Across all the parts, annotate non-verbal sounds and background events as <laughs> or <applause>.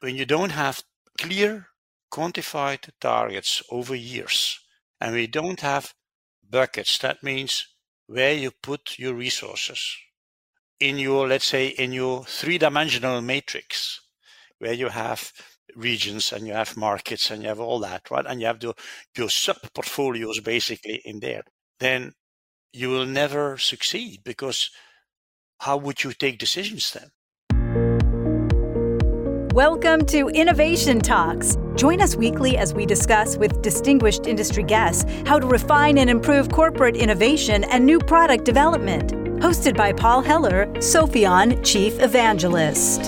when you don't have clear, quantified targets over years, and we don't have buckets, that means where you put your resources in your, let's say, in your three dimensional matrix, where you have regions and you have markets and you have all that, right? And you have the, your sub portfolios basically in there, then you will never succeed because how would you take decisions then? Welcome to Innovation Talks. Join us weekly as we discuss with distinguished industry guests how to refine and improve corporate innovation and new product development. Hosted by Paul Heller, Sopheon Chief Evangelist.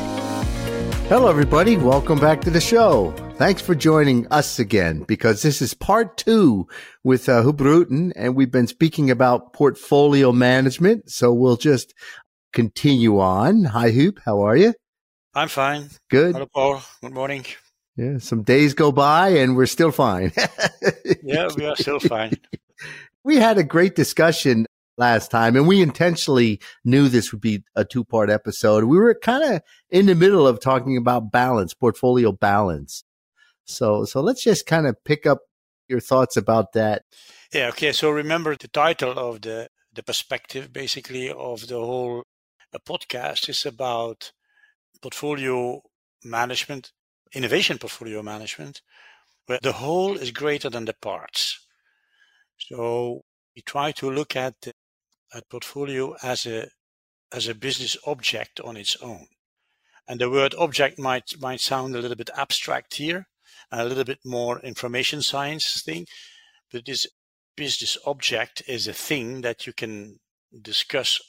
Hello, everybody. Welcome back to the show. Thanks for joining us again because this is part two with uh, Huub and we've been speaking about portfolio management. So we'll just continue on. Hi, Huub. How are you? I'm fine. Good. Hello, Paul. Good morning. Yeah, some days go by and we're still fine. <laughs> yeah, we are still fine. <laughs> we had a great discussion last time and we intentionally knew this would be a two part episode. We were kind of in the middle of talking about balance, portfolio balance. So, so let's just kind of pick up your thoughts about that. Yeah. Okay. So remember the title of the, the perspective basically of the whole uh, podcast is about portfolio management, innovation portfolio management, where the whole is greater than the parts. So we try to look at at portfolio as a as a business object on its own. And the word object might might sound a little bit abstract here, a little bit more information science thing, but this business object is a thing that you can discuss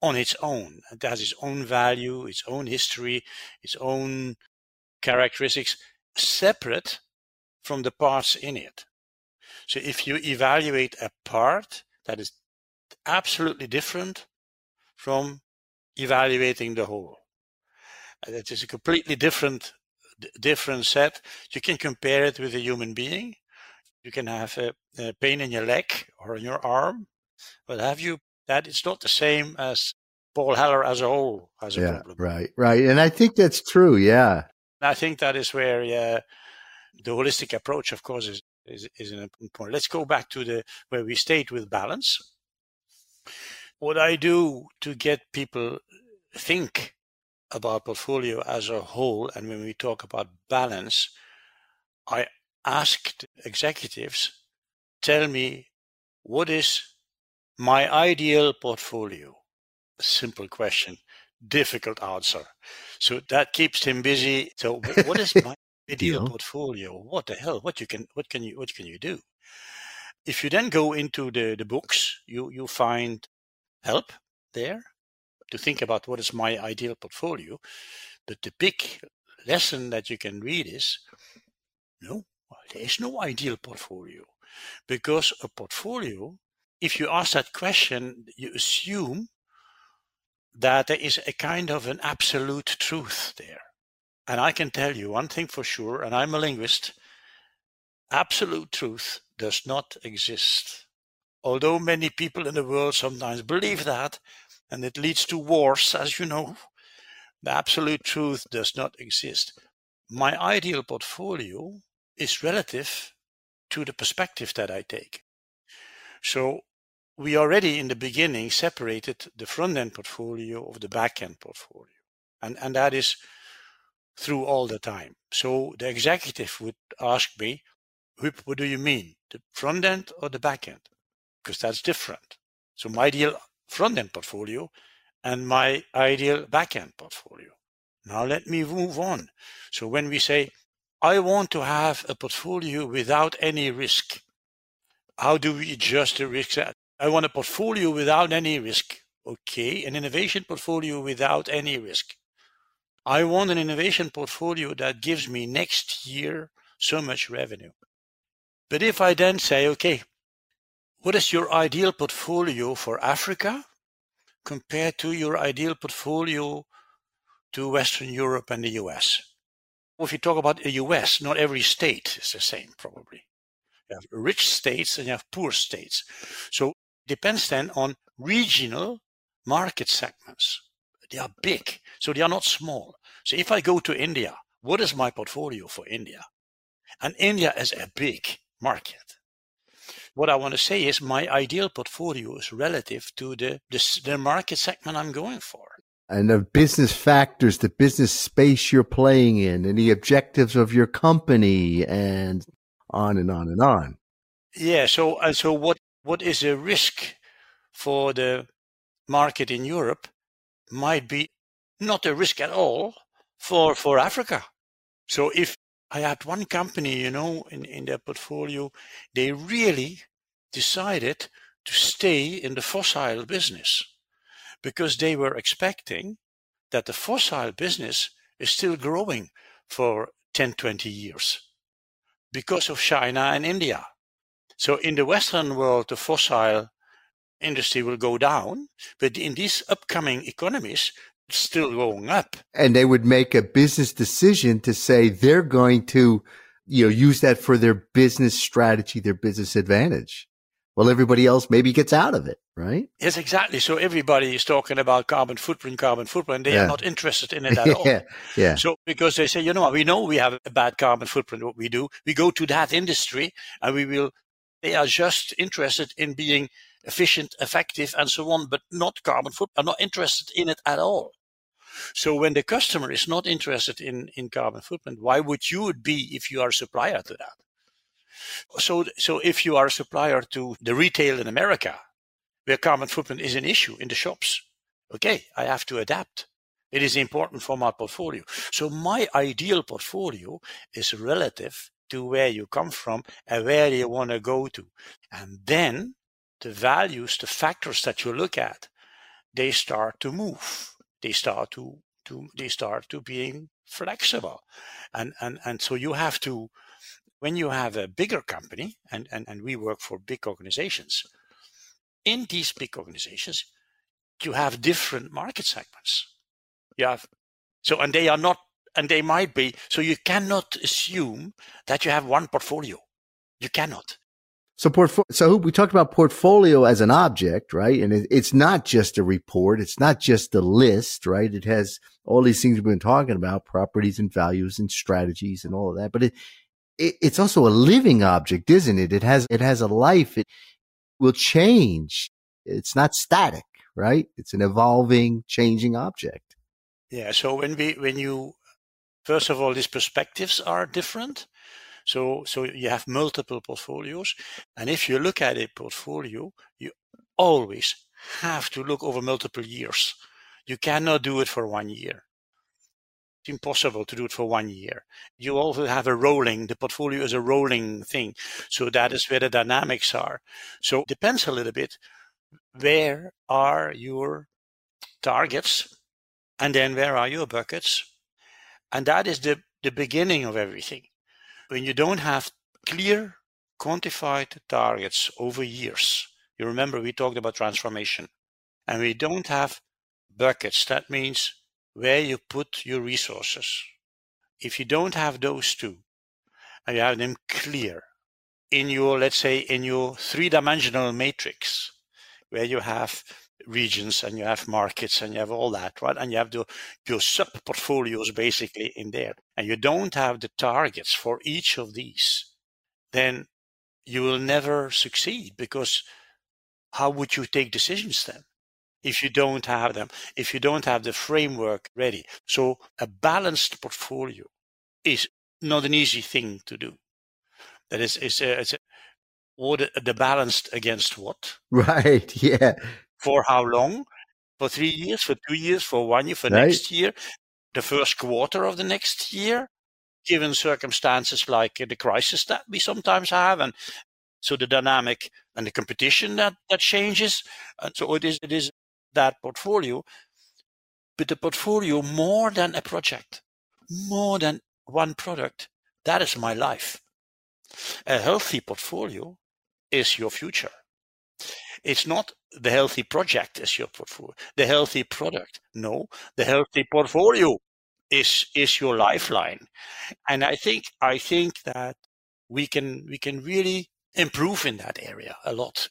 on its own. It has its own value, its own history, its own characteristics, separate from the parts in it. So if you evaluate a part that is absolutely different from evaluating the whole. It is a completely different different set. You can compare it with a human being. You can have a, a pain in your leg or in your arm, but have you that it's not the same as Paul Heller as a whole has a yeah, problem. Right, right. And I think that's true. Yeah. I think that is where uh, the holistic approach, of course, is, is, is an important point. Let's go back to the where we stayed with balance. What I do to get people think about portfolio as a whole, and when we talk about balance, I asked executives, tell me what is my ideal portfolio? Simple question, difficult answer. So that keeps him busy. So what is my <laughs> ideal portfolio? What the hell? What you can what can you what can you do? If you then go into the, the books, you, you find help there to think about what is my ideal portfolio. But the big lesson that you can read is no, there is no ideal portfolio because a portfolio if you ask that question, you assume that there is a kind of an absolute truth there. And I can tell you one thing for sure, and I'm a linguist absolute truth does not exist. Although many people in the world sometimes believe that, and it leads to wars, as you know, the absolute truth does not exist. My ideal portfolio is relative to the perspective that I take. So we already in the beginning separated the front end portfolio of the back end portfolio. And, and that is through all the time. So the executive would ask me, what do you mean? The front end or the back end? Because that's different. So my ideal front end portfolio and my ideal back end portfolio. Now let me move on. So when we say, I want to have a portfolio without any risk, how do we adjust the risk I want a portfolio without any risk. Okay, an innovation portfolio without any risk. I want an innovation portfolio that gives me next year so much revenue. But if I then say, okay, what is your ideal portfolio for Africa compared to your ideal portfolio to Western Europe and the US? Well, If you talk about the US, not every state is the same, probably. You have rich states and you have poor states. So depends then on regional market segments. They are big, so they are not small. So if I go to India what is my portfolio for India? And India is a big market. What I want to say is my ideal portfolio is relative to the, the, the market segment I'm going for. And the business factors, the business space you're playing in, and the objectives of your company, and on and on and on. Yeah. So, and so what, what is a risk for the market in Europe might be not a risk at all for, for Africa. So if I had one company, you know, in, in their portfolio, they really decided to stay in the fossil business because they were expecting that the fossil business is still growing for 10, 20 years because of China and India. So in the Western world, the fossil industry will go down, but in these upcoming economies, it's still going up. And they would make a business decision to say they're going to, you know, use that for their business strategy, their business advantage. Well, everybody else maybe gets out of it, right? Yes, exactly. So everybody is talking about carbon footprint, carbon footprint. They yeah. are not interested in <laughs> it at all. yeah, yeah. So because they say, you know, we know we have a bad carbon footprint. What we do, we go to that industry, and we will. They are just interested in being efficient, effective, and so on, but not carbon footprint. Are not interested in it at all. So when the customer is not interested in, in carbon footprint, why would you be if you are a supplier to that? So, so if you are a supplier to the retail in America, where carbon footprint is an issue in the shops, okay, I have to adapt. It is important for my portfolio. So my ideal portfolio is relative to where you come from and where you want to go to. And then the values, the factors that you look at, they start to move. They start to to they start to being flexible. And and and so you have to when you have a bigger company and and, and we work for big organizations in these big organizations you have different market segments. You have so and they are not and they might be so you cannot assume that you have one portfolio you cannot so, portfolio. so we talked about portfolio as an object, right? And it, it's not just a report. It's not just a list, right? It has all these things we've been talking about, properties and values and strategies and all of that. But it, it it's also a living object, isn't it? It has, it has a life. It will change. It's not static, right? It's an evolving, changing object. Yeah. So when we, when you, first of all, these perspectives are different. So, so you have multiple portfolios. And if you look at a portfolio, you always have to look over multiple years. You cannot do it for one year. It's impossible to do it for one year. You also have a rolling, the portfolio is a rolling thing. So that is where the dynamics are. So it depends a little bit. Where are your targets? And then where are your buckets? And that is the, the beginning of everything when you don't have clear quantified targets over years, you remember we talked about transformation, and we don't have buckets, that means where you put your resources. If you don't have those two, and you have them clear in your, let's say, in your three dimensional matrix, where you have regions and you have markets and you have all that, right? And you have the, your sub portfolios basically in there. And you don't have the targets for each of these, then you will never succeed because how would you take decisions then? If you don't have them, if you don't have the framework ready. So a balanced portfolio is not an easy thing to do. That is, it's a, it's a, what the balanced against what? <laughs> Right. Yeah for how long? For three years, for two years, for one year, for right. next year, the first quarter of the next year, given circumstances like uh, the crisis that we sometimes have, and so the dynamic and the competition that that changes. And so it is it is that portfolio, but the portfolio more than a project, more than one product. That is my life. A healthy portfolio is your future. It's not the healthy project is your portfolio, the healthy product. No, the healthy portfolio is is your lifeline. And I think I think that we can we can really improve in that area a lot.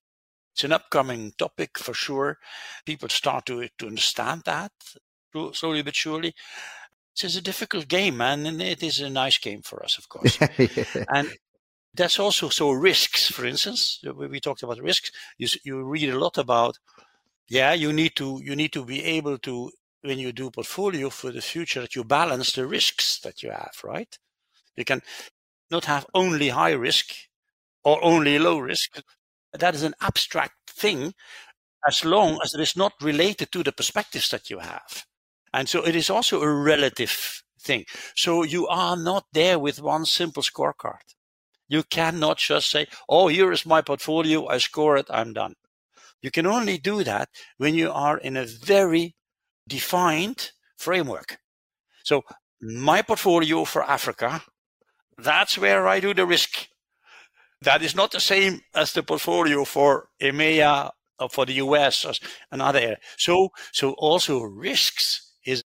It's an upcoming topic for sure. People start to to understand that slowly but surely. it's a difficult game, man, and it is a nice game for us, of course. <laughs> and that's also so risks, for instance, we talked about risks. You, you read a lot about, yeah, you need to you need to be able to when you do portfolio for the future that you balance the risks that you have, right? You can not have only high risk or only low risk. That is an abstract thing as long as it is not related to the perspectives that you have. And so it is also a relative thing. So you are not there with one simple scorecard. You cannot just say, oh, here is my portfolio. I score it. I'm done. You can only do that when you are in a very defined framework. So my portfolio for Africa, that's where I do the risk. That is not the same as the portfolio for EMEA or for the US or another area. So, so also risks is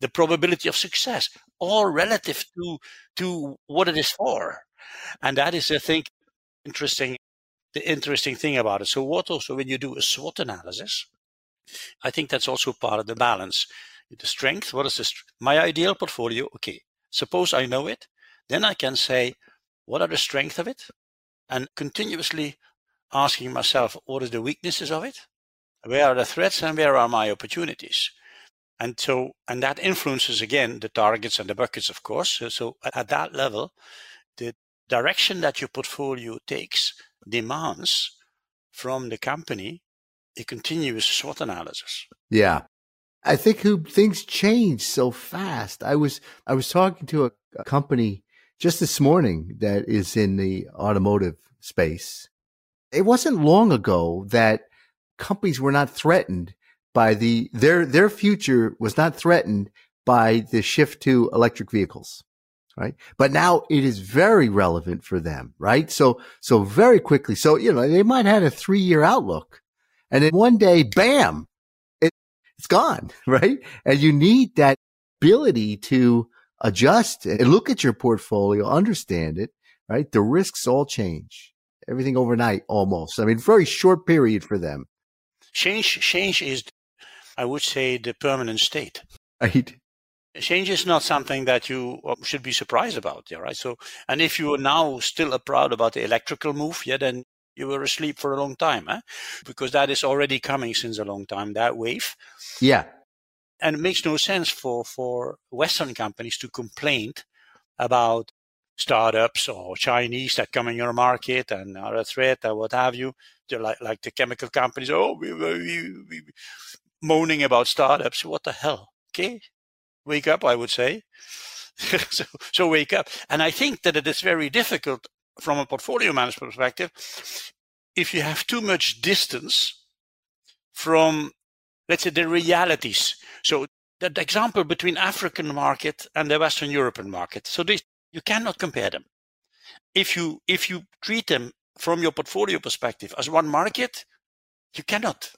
the probability of success, all relative to, to what it is for. And that is, I think, interesting, the interesting thing about it. So what also when you do a SWOT analysis, I think that's also part of the balance. The strength, what is the, my ideal portfolio? Okay. Suppose I know it, then I can say, what are the strengths of it? And continuously asking myself, what are the weaknesses of it? Where are the threats and where are my opportunities? And so, and that influences again the targets and the buckets, of course. So, so at that level, the direction that your portfolio takes demands from the company a continuous SWOT analysis. Yeah. I think Huub things change so fast. I was I was talking to a, a company just this morning that is in the automotive space. It wasn't long ago that companies were not threatened by the their their future was not threatened by the shift to electric vehicles right? But now it is very relevant for them, right? So, so very quickly. So, you know, they might have had a three year outlook and then one day, bam, it, it's gone, <laughs> right? And you need that ability to adjust and look at your portfolio, understand it, right? The risks all change. Everything overnight almost. I mean, very short period for them. Change, change is, I would say, the permanent state. Right change is not something that you uh, should be surprised about yeah right so and if you are now still proud about the electrical move yeah then you were asleep for a long time, eh? because that is already coming since a long time, that wave. Yeah. And it makes no sense for, for Western companies to complain about startups or Chinese that come in your market and are a threat or what have you. They're like, like the chemical companies, oh, we, we, we, moaning about startups. What the hell? Okay, wake up, I would say. <laughs> so, so wake up. And I think that it is very difficult from a portfolio management perspective, if you have too much distance from, let's say, the realities. So the example between African market and the Western European market. So this, you cannot compare them. If you if you treat them from your portfolio perspective as one market, you cannot.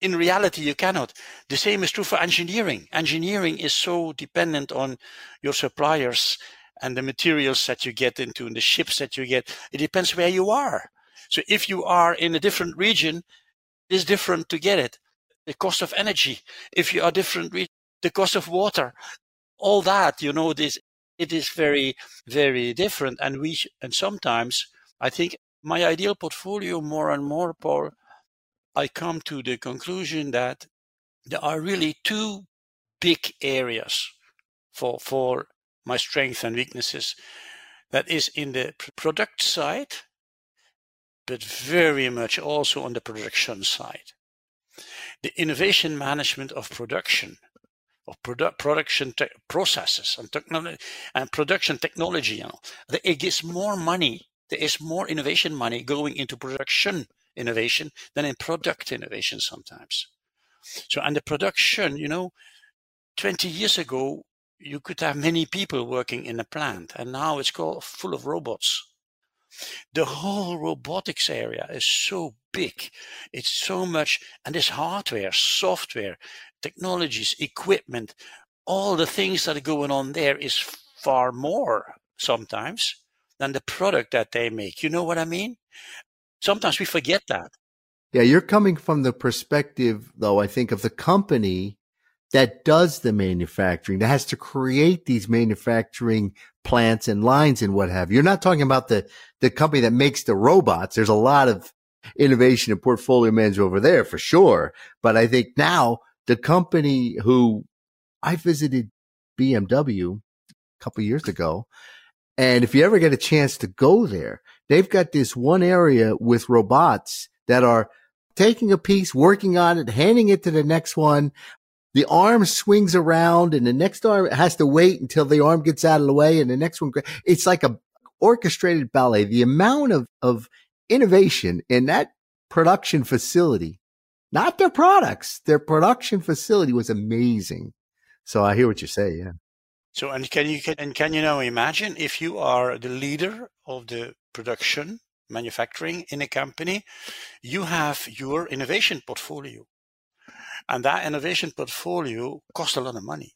In reality, you cannot. The same is true for engineering. Engineering is so dependent on your suppliers and the materials that you get into and the ships that you get. It depends where you are. So if you are in a different region, it's different to get it. The cost of energy, if you are different, the cost of water, all that, you know, this, it is very, very different. And we, and sometimes I think my ideal portfolio more and more, Paul, I come to the conclusion that there are really two big areas for, for my strengths and weaknesses. That is in the product side, but very much also on the production side. The innovation management of production, of produ- production te- processes and, and production technology. You know, it gives more money. There is more innovation money going into production innovation than in product innovation sometimes. So, and the production, you know, 20 years ago, you could have many people working in a plant, and now it's called full of robots. The whole robotics area is so big. It's so much, and this hardware, software, technologies, equipment, all the things that are going on there is far more sometimes than the product that they make. You know what I mean? Sometimes we forget that. Yeah, you're coming from the perspective, though, I think, of the company that does the manufacturing, that has to create these manufacturing plants and lines and what have you. You're not talking about the, the company that makes the robots. There's a lot of innovation and portfolio management over there for sure. But I think now the company who I visited BMW a couple years ago. And if you ever get a chance to go there, they've got this one area with robots that are taking a piece, working on it, handing it to the next one. The arm swings around and the next arm has to wait until the arm gets out of the way and the next one. It's like a orchestrated ballet. The amount of, of innovation in that production facility, not their products, their production facility was amazing. So I hear what you say. Yeah. So and can you and can you now imagine if you are the leader of the production manufacturing in a company, you have your innovation portfolio. And that innovation portfolio costs a lot of money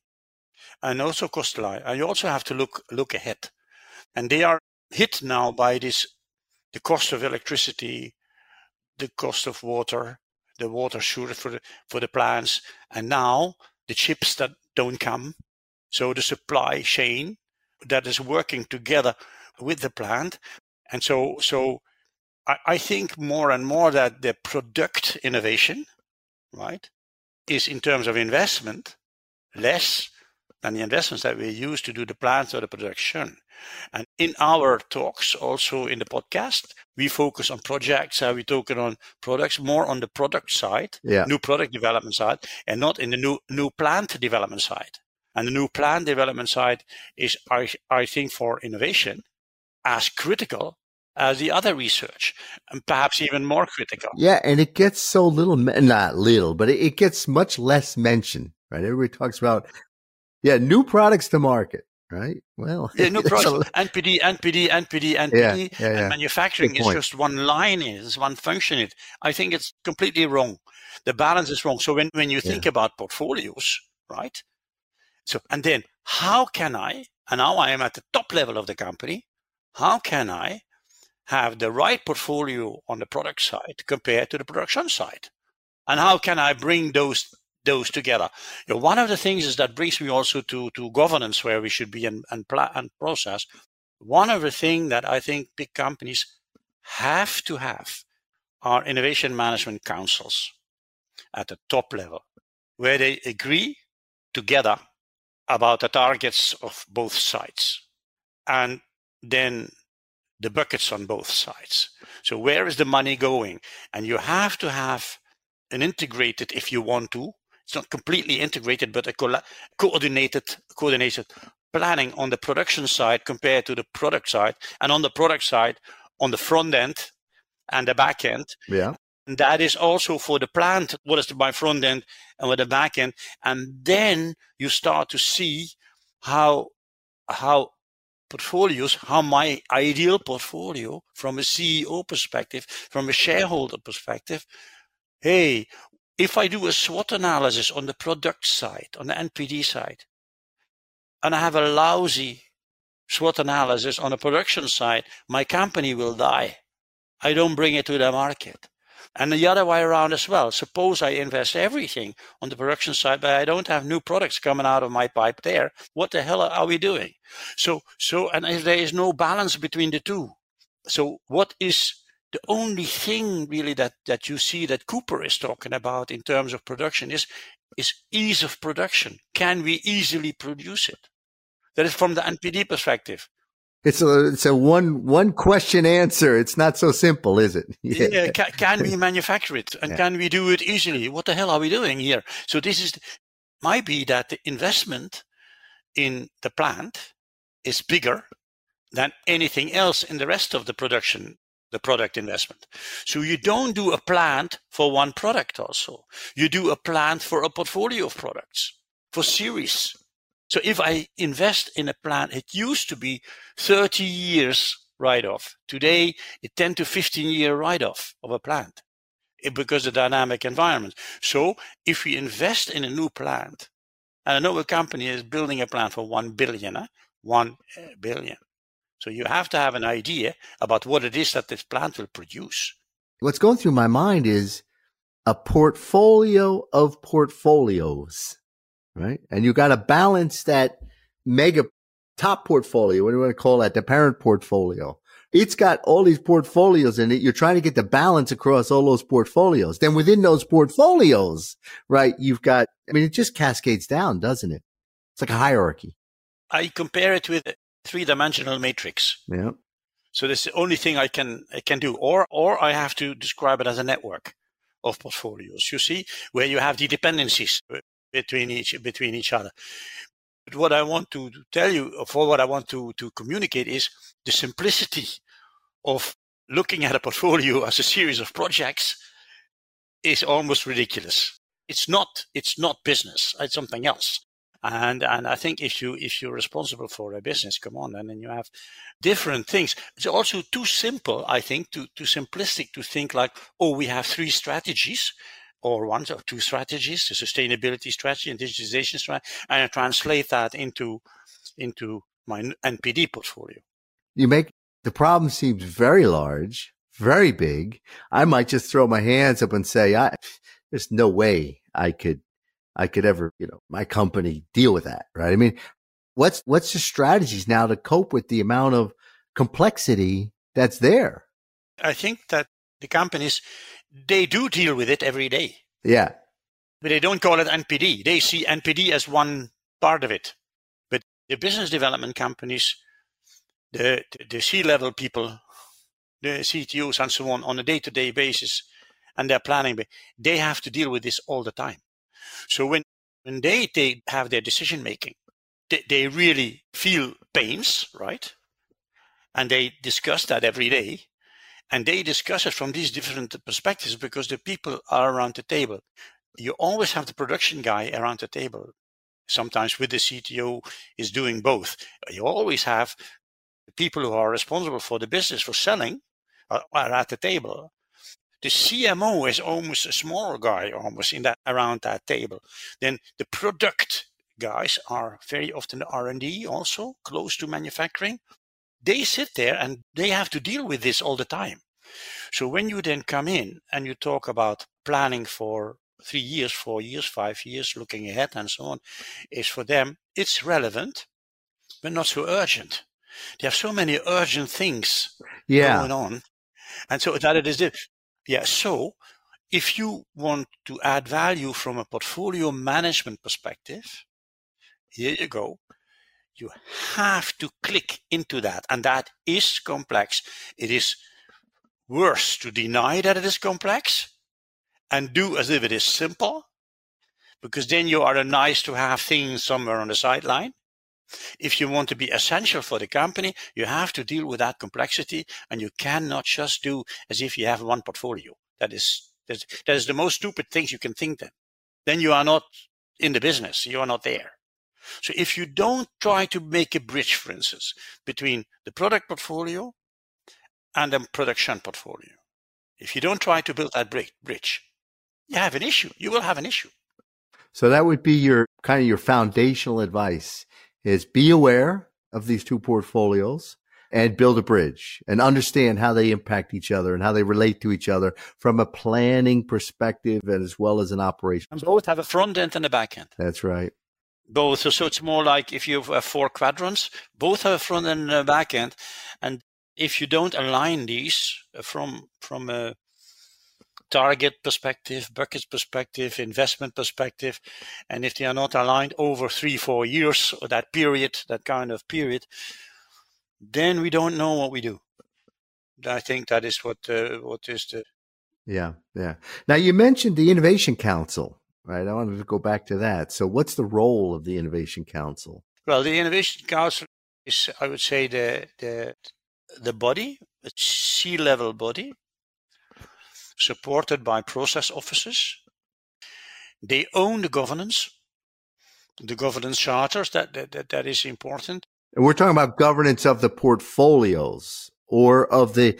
and also costs a lot. And you also have to look look ahead. And they are hit now by this the cost of electricity, the cost of water, the water shortage for the for the plants, and now the chips that don't come. So the supply chain that is working together with the plant. And so, so I, I think more and more that the product innovation, right, is in terms of investment less than the investments that we use to do the plants or the production. And in our talks, also in the podcast, we focus on projects. Uh, we talk on products more on the product side, yeah. new product development side, and not in the new new plant development side. And the new plant development side is, I, I think, for innovation as critical as the other research, and perhaps even more critical. Yeah, and it gets so little, not little, but it gets much less mention, right? Everybody talks about, yeah, new products to market right? Well, yeah, no problem. NPD, NPD, NPD, NPD, yeah, yeah, yeah. and manufacturing is just one line, is one function. It, I think it's completely wrong. The balance is wrong. So when, when you think about portfolios, right? So, and then how can I, and now I am at the top level of the company, how can I have the right portfolio on the product side compared to the production side? And how can I bring those those together. You know, one of the things is that brings me also to, to governance where we should be and, and, and process. One of the things that I think big companies have to have are innovation management councils at the top level where they agree together about the targets of both sides and then the buckets on both sides. So where is the money going? And you have to have an integrated, if you want to, it's not completely integrated, but a co- coordinated, coordinated planning on the production side compared to the product side, and on the product side, on the front end and the back end. Yeah. And that is also for the plant. What is the my front end and what the back end, and then you start to see how how portfolios, how my ideal portfolio from a CEO perspective, from a shareholder perspective, hey, if I do a SWOT analysis on the product side, on the NPD side, and I have a lousy SWOT analysis on the production side, my company will die. I don't bring it to the market. And the other way around as well. Suppose I invest everything on the production side, but I don't have new products coming out of my pipe there. What the hell are we doing? So, so, and if there is no balance between the two. So what is the only thing really that, that you see that Cooper is talking about in terms of production is, is ease of production. Can we easily produce it? That is from the NPD perspective. It's a it's a one one question answer. It's not so simple, is it? <laughs> Yeah. yeah can, can, we <laughs> manufacture it and yeah. can we do it easily? What the hell are we doing here? So this is might be that the investment in the plant is bigger than anything else in the rest of the production the product investment. So you don't do a plant for one product also. You do a plant for a portfolio of products, for series. So if I invest in a plant, it used to be 30 years write-off. Today, it's 10 to 15 year write-off of a plant eh, because of the dynamic environment. So if we invest in a new plant, and I know a company is building a plant for 1 billion, eh? 1 eh, billion. So you have to have an idea about what it is that this plant will produce. What's going through my mind is a portfolio of portfolios. Right? And you got to balance that mega top portfolio. What do you want to call that? The parent portfolio. It's got all these portfolios in it. You're trying to get the balance across all those portfolios. Then within those portfolios, right, you've got, I mean, it just cascades down, doesn't it? It's like a hierarchy. I compare it with a three dimensional matrix. Yeah. So that's the only thing I can I can do, or or I have to describe it as a network of portfolios. You see, where you have the dependencies between each between each other. But what I want to tell you, or for what I want to to communicate, is the simplicity of looking at a portfolio as a series of projects is almost ridiculous. It's not. It's not business. It's something else. And and I think if you if you're responsible for a business, come on, and then you have different things. It's also too simple, I think, too too simplistic to think like, oh, we have three strategies or one or two strategies, a sustainability strategy and digitization strategy, and I translate that into into my NPD portfolio. You make the problem seems very large, very big. I might just throw my hands up and say, I, there's no way I could I could ever, you know, my company deal with that, right? I mean, what's what's the strategies now to cope with the amount of complexity that's there? I think that the companies they do deal with it every day. Yeah. But they don't call it NPD. They see NPD as one part of it. But the business development companies, the the, the C-level people, the CTOs and so on on a day-to-day basis and their planning, they have to deal with this all the time. So when, when they, they have their decision making, they, they really feel pains, right? And they discuss that every day. And they discuss it from these different perspectives because the people are around the table. You always have the production guy around the table. Sometimes with the CTO is doing both. You always have the people who are responsible for the business for selling are, at the table the CMO is almost a smaller guy, almost in that around that table. Then the product guys are very often R&D also close to manufacturing. They sit there and they have to deal with this all the time. So when you then come in and you talk about planning for three years, four years, five years, looking ahead and so on, is for them, it's relevant, but not so urgent. They have so many urgent things yeah. going on. And so that it is yeah. So if you want to add value from a portfolio management perspective, here you go. You have to click into that. And that is complex. It is worse to deny that it is complex and do as if it is simple, because then you are a nice to have thing somewhere on the sideline. If you want to be essential for the company, you have to deal with that complexity and you cannot just do as if you have one portfolio. That is, that is the most stupid things you can think then. Then you are not in the business. You are not there. So if you don't try to make a bridge, for instance, between the product portfolio and the production portfolio, if you don't try to build that bridge, you have an issue. You will have an issue. So that would be your kind of your foundational advice is be aware of these two portfolios and build a bridge and understand how they impact each other and how they relate to each other from a planning perspective as well as an operation. And both have a front end and a back end. That's right. Both. So, so it's more like if you have uh, four quadrants, both have front and a back end. And if you don't align these uh, from, from a target perspective, bucket perspective, investment perspective. And if they are not aligned over three, four years or that period, that kind of period, then we don't know what we do. I think that is what uh, what is the yeah yeah. Now you mentioned the Innovation Council, right? I wanted to go back to that. So, what's the role of the Innovation Council? Well, the Innovation Council is, I would say, the the the body, a C-level body supported by process officers. They own the governance, the governance charters, that, that, that is important. And we're talking about governance of the portfolios or of the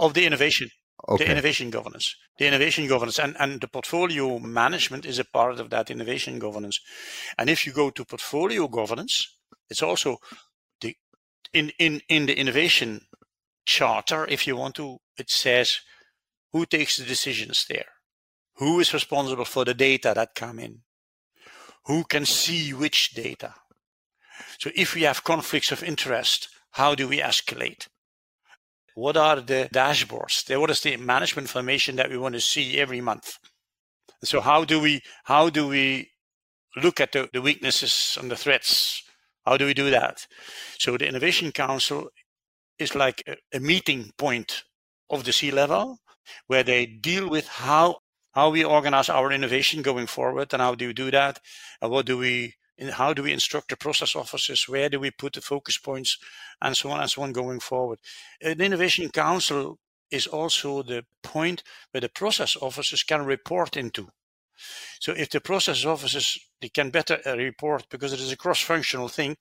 of the innovation. Okay. The innovation governance. The innovation governance and, and the portfolio management is a part of that innovation governance. And if you go to portfolio governance, it's also the in, in, in the innovation charter, if you want to, it says who takes the decisions there? Who is responsible for the data that come in? who can see which data. So if we have conflicts of interest, how do we escalate? What are the dashboards? What is the management information that we want to see every month? So how do we how do we look at the, the weaknesses and the threats? How do we do that? So the Innovation Council is like a, a meeting point of the C level where they deal with how how we organize our innovation going forward and how do we do that and what do we how do we instruct the process officers where do we put the focus points and so on and so on going forward. An innovation council is also the point where the process officers can report into. So if the process officers they can better uh, report because it is a cross-functional thing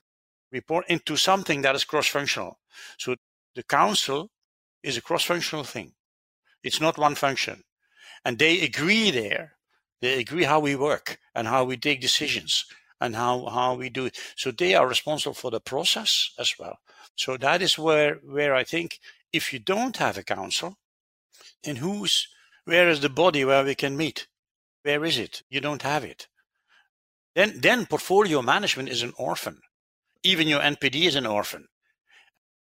report into something that is cross-functional. So the council is a cross-functional thing. It's not one function. And they agree there. They agree how we work and how we take decisions and how, how we do it. So they are responsible for the process as well. So that is where, where I think if you don't have a council, then who's, where is the body where we can meet? Where is it? You don't have it. Then, then portfolio management is an orphan. Even your NPD is an orphan.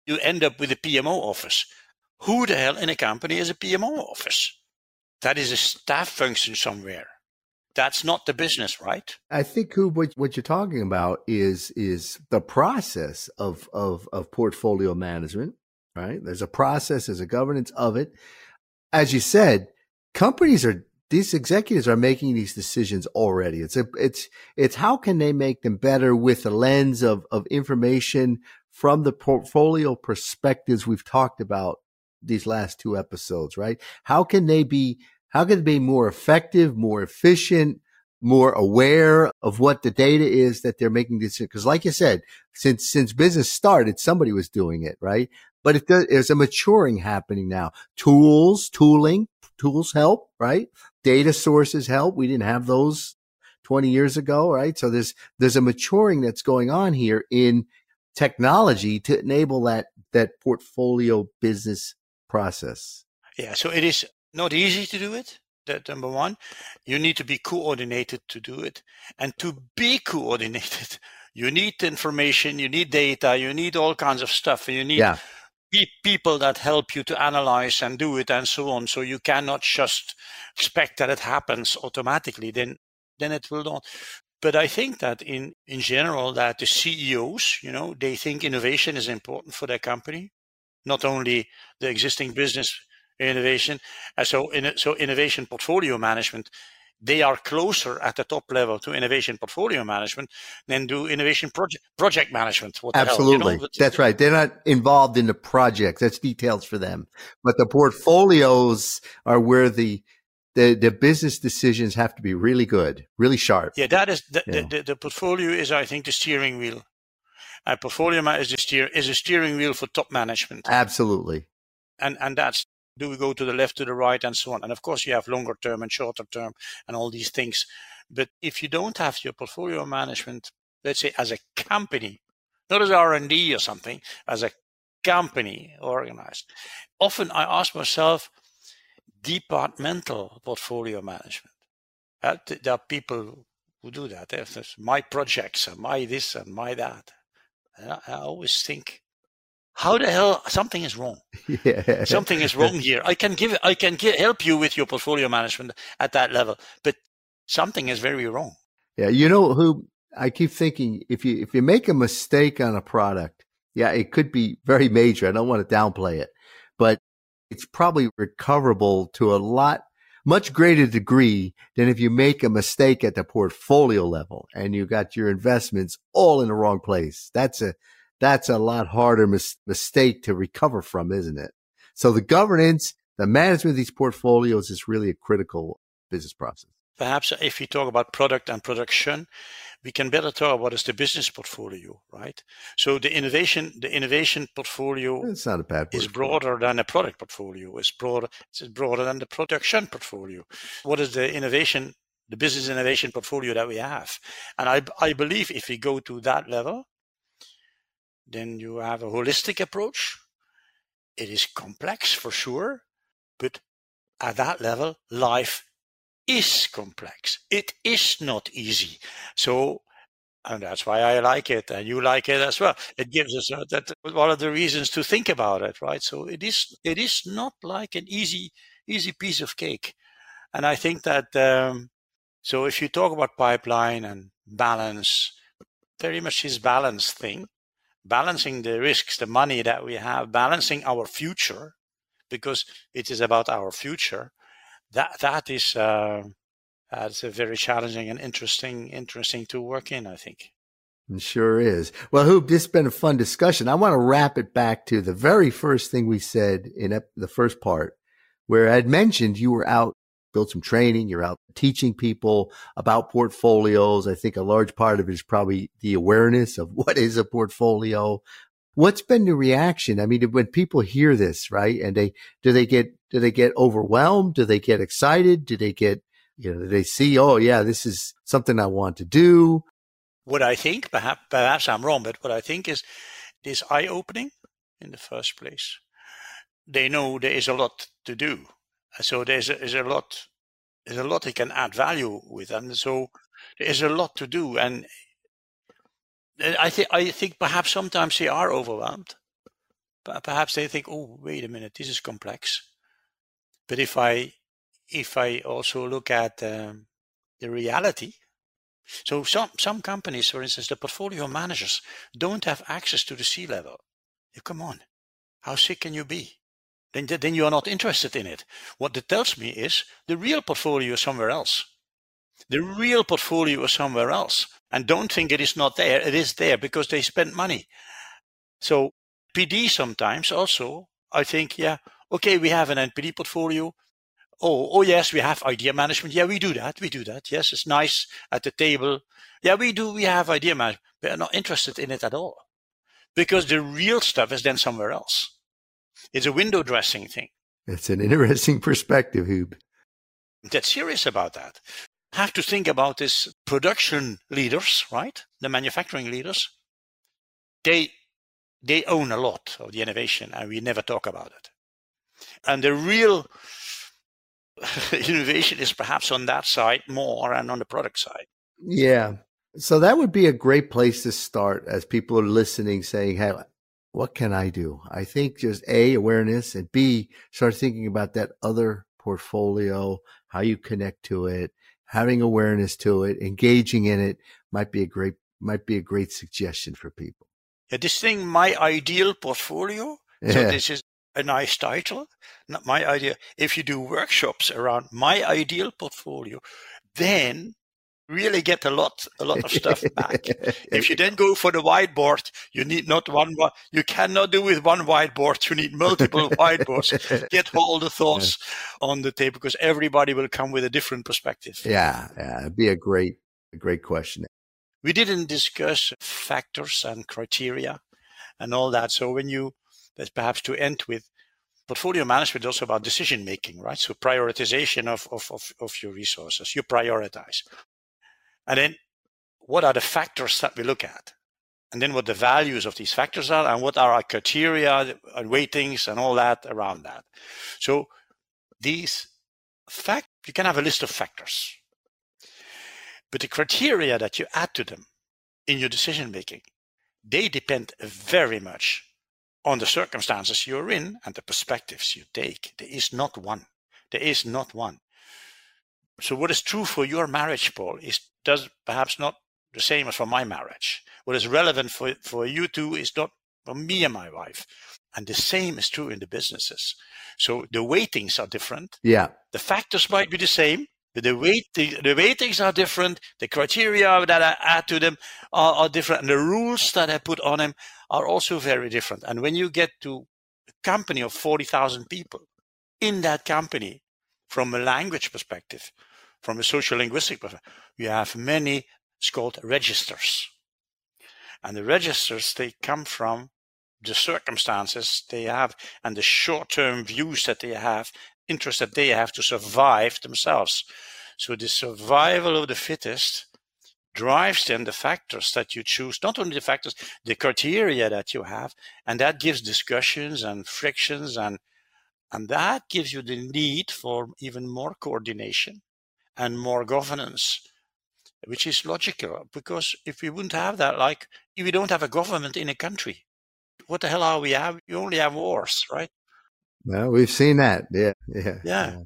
You end up with a PMO office. Who the hell in a company is a PMO office? That is a staff function somewhere. That's not the business, right? I think Huub what, what you're talking about is is the process of of of portfolio management, right? There's a process, there's a governance of it. As you said, companies are these executives are making these decisions already. It's a, it's, it's how can they make them better with the lens of, of information from the portfolio perspectives we've talked about these last two episodes, right? How can they be how can it be more effective, more efficient, more aware of what the data is that they're making decisions? Because like you said, since, since business started, somebody was doing it, right? But it does, there's a maturing happening now. Tools, tooling, tools help, right? Data sources help. We didn't have those 20 years ago, right? So there's, there's a maturing that's going on here in technology to enable that, that portfolio business process. Yeah. So it is not easy to do it. That number one, you need to be coordinated to do it. And to be <laughs> coordinated, you need information, you need data, you need all kinds of stuff, and you need yeah. people that help you to analyze and do it and so on. So you cannot just expect that it happens automatically. Then, then it will not. But I think that in, in general, that the CEOs, you know, they think innovation is important for their company, not only the existing business innovation. And so, in, so innovation portfolio management, they are closer at the top level to innovation portfolio management than do innovation project project management. Absolutely, you know? that's right. They're not involved in the projects. That's details for them. But the portfolios are where the the, the business decisions have to be really good, really sharp. Yeah, that is the, yeah. the, the, portfolio is, I think, the steering wheel. A portfolio is the steer is a steering wheel for top management. Absolutely. And and that's do we go to the left, to the right, and so on? And of course, you have longer term and shorter term and all these things. But if you don't have your portfolio management, let's say as a company, not as R&D or something, as a company organized, often I ask myself, departmental portfolio management. Uh, there are people who do that. My projects and my this and my that. And I always think, how the hell something is wrong? <laughs> Yeah. something is wrong here. I can give i can give, help you with your portfolio management at that level but something is very wrong. Yeah you know Huub i keep thinking if you if you make a mistake on a product yeah it could be very major. I don't want to downplay it but it's probably recoverable to a lot much greater degree than if you make a mistake at the portfolio level and you got your investments all in the wrong place. That's a that's a lot harder mis- mistake to recover from, isn't it? So the governance, the management of these portfolios is really a critical business process. Perhaps if we talk about product and production, we can better talk about is the business portfolio, right? So the innovation, the innovation portfolio it's not a bad is broader than the product portfolio. It's broader, it's broader than the production portfolio. What is the innovation, the business innovation portfolio that we have? And I, I believe if we go to that level, then you have a holistic approach. It is complex for sure, but at that level, life is complex. It is not easy. So, and that's why I like it, and you like it as well. It gives us that one of the reasons to think about it, right? So it is it is not like an easy easy piece of cake, and I think that um, so if you talk about pipeline and balance, very much this balance thing, balancing the risks, the money that we have, balancing our future, because it is about our future. That that is uh, that's a very challenging and interesting interesting to work in. I think. It sure is. Well, Huub, this has been a fun discussion. I want to wrap it back to the very first thing we said in the first part, where I'd mentioned you were out build some training. You're out teaching people about portfolios. I think a large part of it is probably the awareness of <laughs> what is a portfolio. What's been the reaction? I mean, when people hear this, right? And they, do they get, do they get overwhelmed? Do they get excited? Do they get, you know, do they see, oh yeah, this is something I want to do? What I think, perhaps, perhaps I'm wrong, but what I think is this eye opening in the first place. They know there is a lot to do so there's a, there's a lot there's a lot they can add value with, and so there's a lot to do. And I think I think perhaps sometimes they are overwhelmed. Perhaps they think, "Oh, wait a minute, this is complex." But if I if I also look at um, the reality, so some some companies, for instance, the portfolio managers don't have access to the C level. You come on, how sick can you be? Then, then you are not interested in it. What that tells me is the real portfolio is somewhere else. The real portfolio is somewhere else. And don't think it is not there. It is there because they spent money. So PD sometimes also, I think, yeah, okay, we have an NPD portfolio. Oh, oh yes, we have idea management. Yeah, we do that. We do that. Yes, it's nice at the table. Yeah, we do. We have idea management. But are not interested in it at all because the real stuff is then somewhere else. It's a window dressing thing. It's an interesting <laughs> perspective, Huub. Get serious about that. Have to think about this production leaders, right? The manufacturing leaders. They they own a lot of the innovation and we never talk about it. And the real <laughs> innovation is perhaps on that side more and on the product side. Yeah. So that would be a great place to start as people are listening, saying, Hey, what can I do? I think just A, awareness, and B, start thinking about that other portfolio, how you connect to it, having awareness to it, engaging in it might be a great might be a great suggestion for people. Yeah, this thing, my ideal portfolio. Yeah. So this is a nice title. Not my idea. If you do workshops around my ideal portfolio, then really get a lot a lot of stuff back. <laughs> if you then go for the whiteboard, you need not one you cannot do with one whiteboard. You need multiple <laughs> whiteboards. Get all the thoughts yeah. on the table because everybody will come with a different perspective. Yeah, yeah, it'd be a great a great question. We didn't discuss factors and criteria and all that. So when you that's perhaps to end with portfolio management is also about decision making, right? So prioritization of, of, of, of your resources. You prioritize. And then what are the factors that we look at? And then what the values of these factors are and what are our criteria and weightings and all that around that. So these fact, you can have a list of factors, but the criteria that you add to them in your decision making, they depend very much on the circumstances you're in and the perspectives you take. There is not one. There is not one. So what is true for your marriage, Paul, is does perhaps not the same as for my marriage. What is relevant for, for you two is not for me and my wife. And the same is true in the businesses. So the weightings are different. Yeah. The factors might be the same, but the weight the, the weightings are different. The criteria that I add to them are, are different. And the rules that I put on them are also very different. And when you get to a company of 40,000 people, in that company, from a language perspective, from a social linguistic perspective, you have many called registers. And the registers, they come from the circumstances they have and the short-term views that they have, interests that they have to survive themselves. So the survival of the fittest drives then the factors that you choose, not only the factors, the criteria that you have, and that gives discussions and frictions and and that gives you the need for even more coordination and more governance, which is logical because if we wouldn't have that, like if we don't have a government in a country, what the hell are we have? You only have wars, right? Well, we've seen that. Yeah. Yeah. Yeah.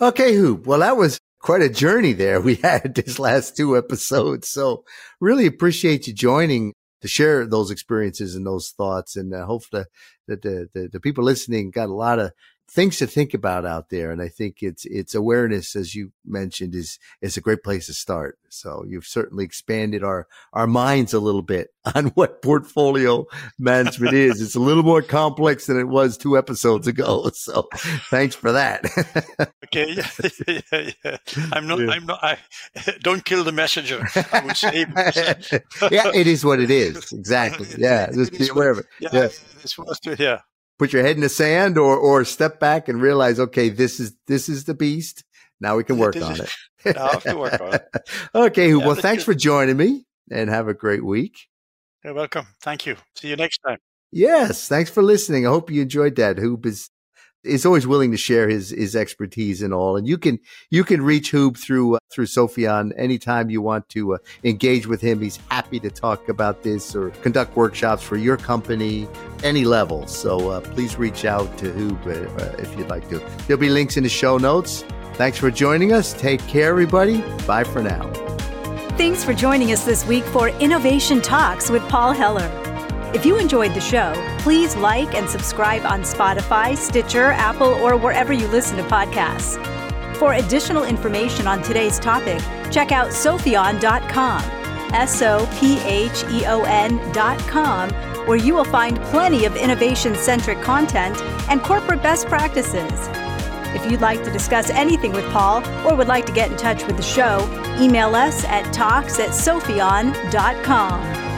Okay, Huub. Well, that was quite a journey there we <laughs> had this last two episodes. So really appreciate you joining to share those experiences and those thoughts. And uh, hope that, that the, the, the people listening got a lot of things to think about out there. And I think it's, it's awareness, as you mentioned, is, is a great place to start. So you've certainly expanded our, our minds a little bit <laughs> on what portfolio management is. It's a little more complex than it was two episodes ago. <laughs> So thanks for that. <laughs> okay. Yeah, yeah, yeah. I'm not, yeah. I'm not, I don't kill the messenger. I would say. yeah, it is what it is. Exactly. Yeah. Just be aware of it. Yeah. yeah. It's was to, yeah put your head in the sand or or step back and realize, okay, this is this is the beast. Now we can work on it. <laughs> now I can work on it. <laughs> okay, yeah, well, thanks for joining me and have a great week. You're welcome. Thank you. See you next time. Yes, thanks for listening. I hope you enjoyed that. Huub is is always willing to share his his expertise and all. And you can you can reach Huub through uh, through Sopheon anytime you want to uh, engage with him. He's happy to talk about this or conduct workshops for your company, any level. So uh, please reach out to Huub uh, if you'd like to. There'll be links in the show notes. Thanks for joining us. Take care, everybody. Bye for now. Thanks for joining us this week for Innovation Talks with Paul Heller. If you enjoyed the show, please like and subscribe on Spotify, Stitcher, Apple, or wherever you listen to podcasts. For additional information on today's topic, check out sopheon.com, S O P H E O N.com, where you will find plenty of innovation centric content and corporate best practices. If you'd like to discuss anything with Paul or would like to get in touch with the show, email us at talks at sopheon.com.